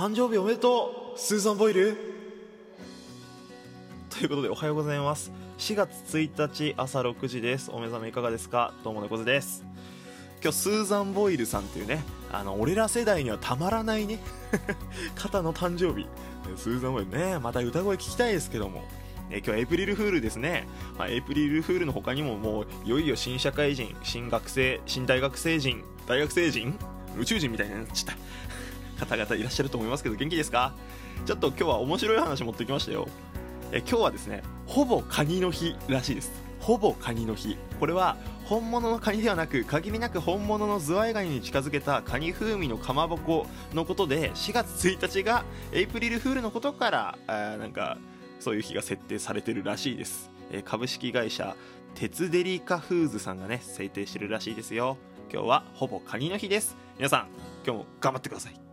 誕生日おめでとうスーザン・ボイル。ということでおはようございます。4月1日朝6時です。お目覚めいかがですか？どうも猫背です。今日スーザン・ボイルさんっていうねあの俺ら世代にはたまらないね 方の誕生日。スーザン・ボイルねまた歌声聞きたいですけども。え今日エイプリルフールですね、まあ、エイプリルフールの他にももういよいよ新社会人新学生新大学生人大学生人？宇宙人みたいになっちゃった。方々いらっしゃると思いますけど元気ですか？ちょっと今日は面白い話持ってきましたよ。え今日はですねほぼカニの日らしいです。ほぼカニの日。これは本物のカニではなく限りなく本物のズワイガニに近づけたカニ風味のかまぼこのことで4月1日がエイプリルフールのことからあなんかそういう日が設定されてるらしいです、え株式会社鉄デリカフーズさんがね制定してるらしいですよ。今日はほぼカニの日です。皆さん今日も頑張ってください。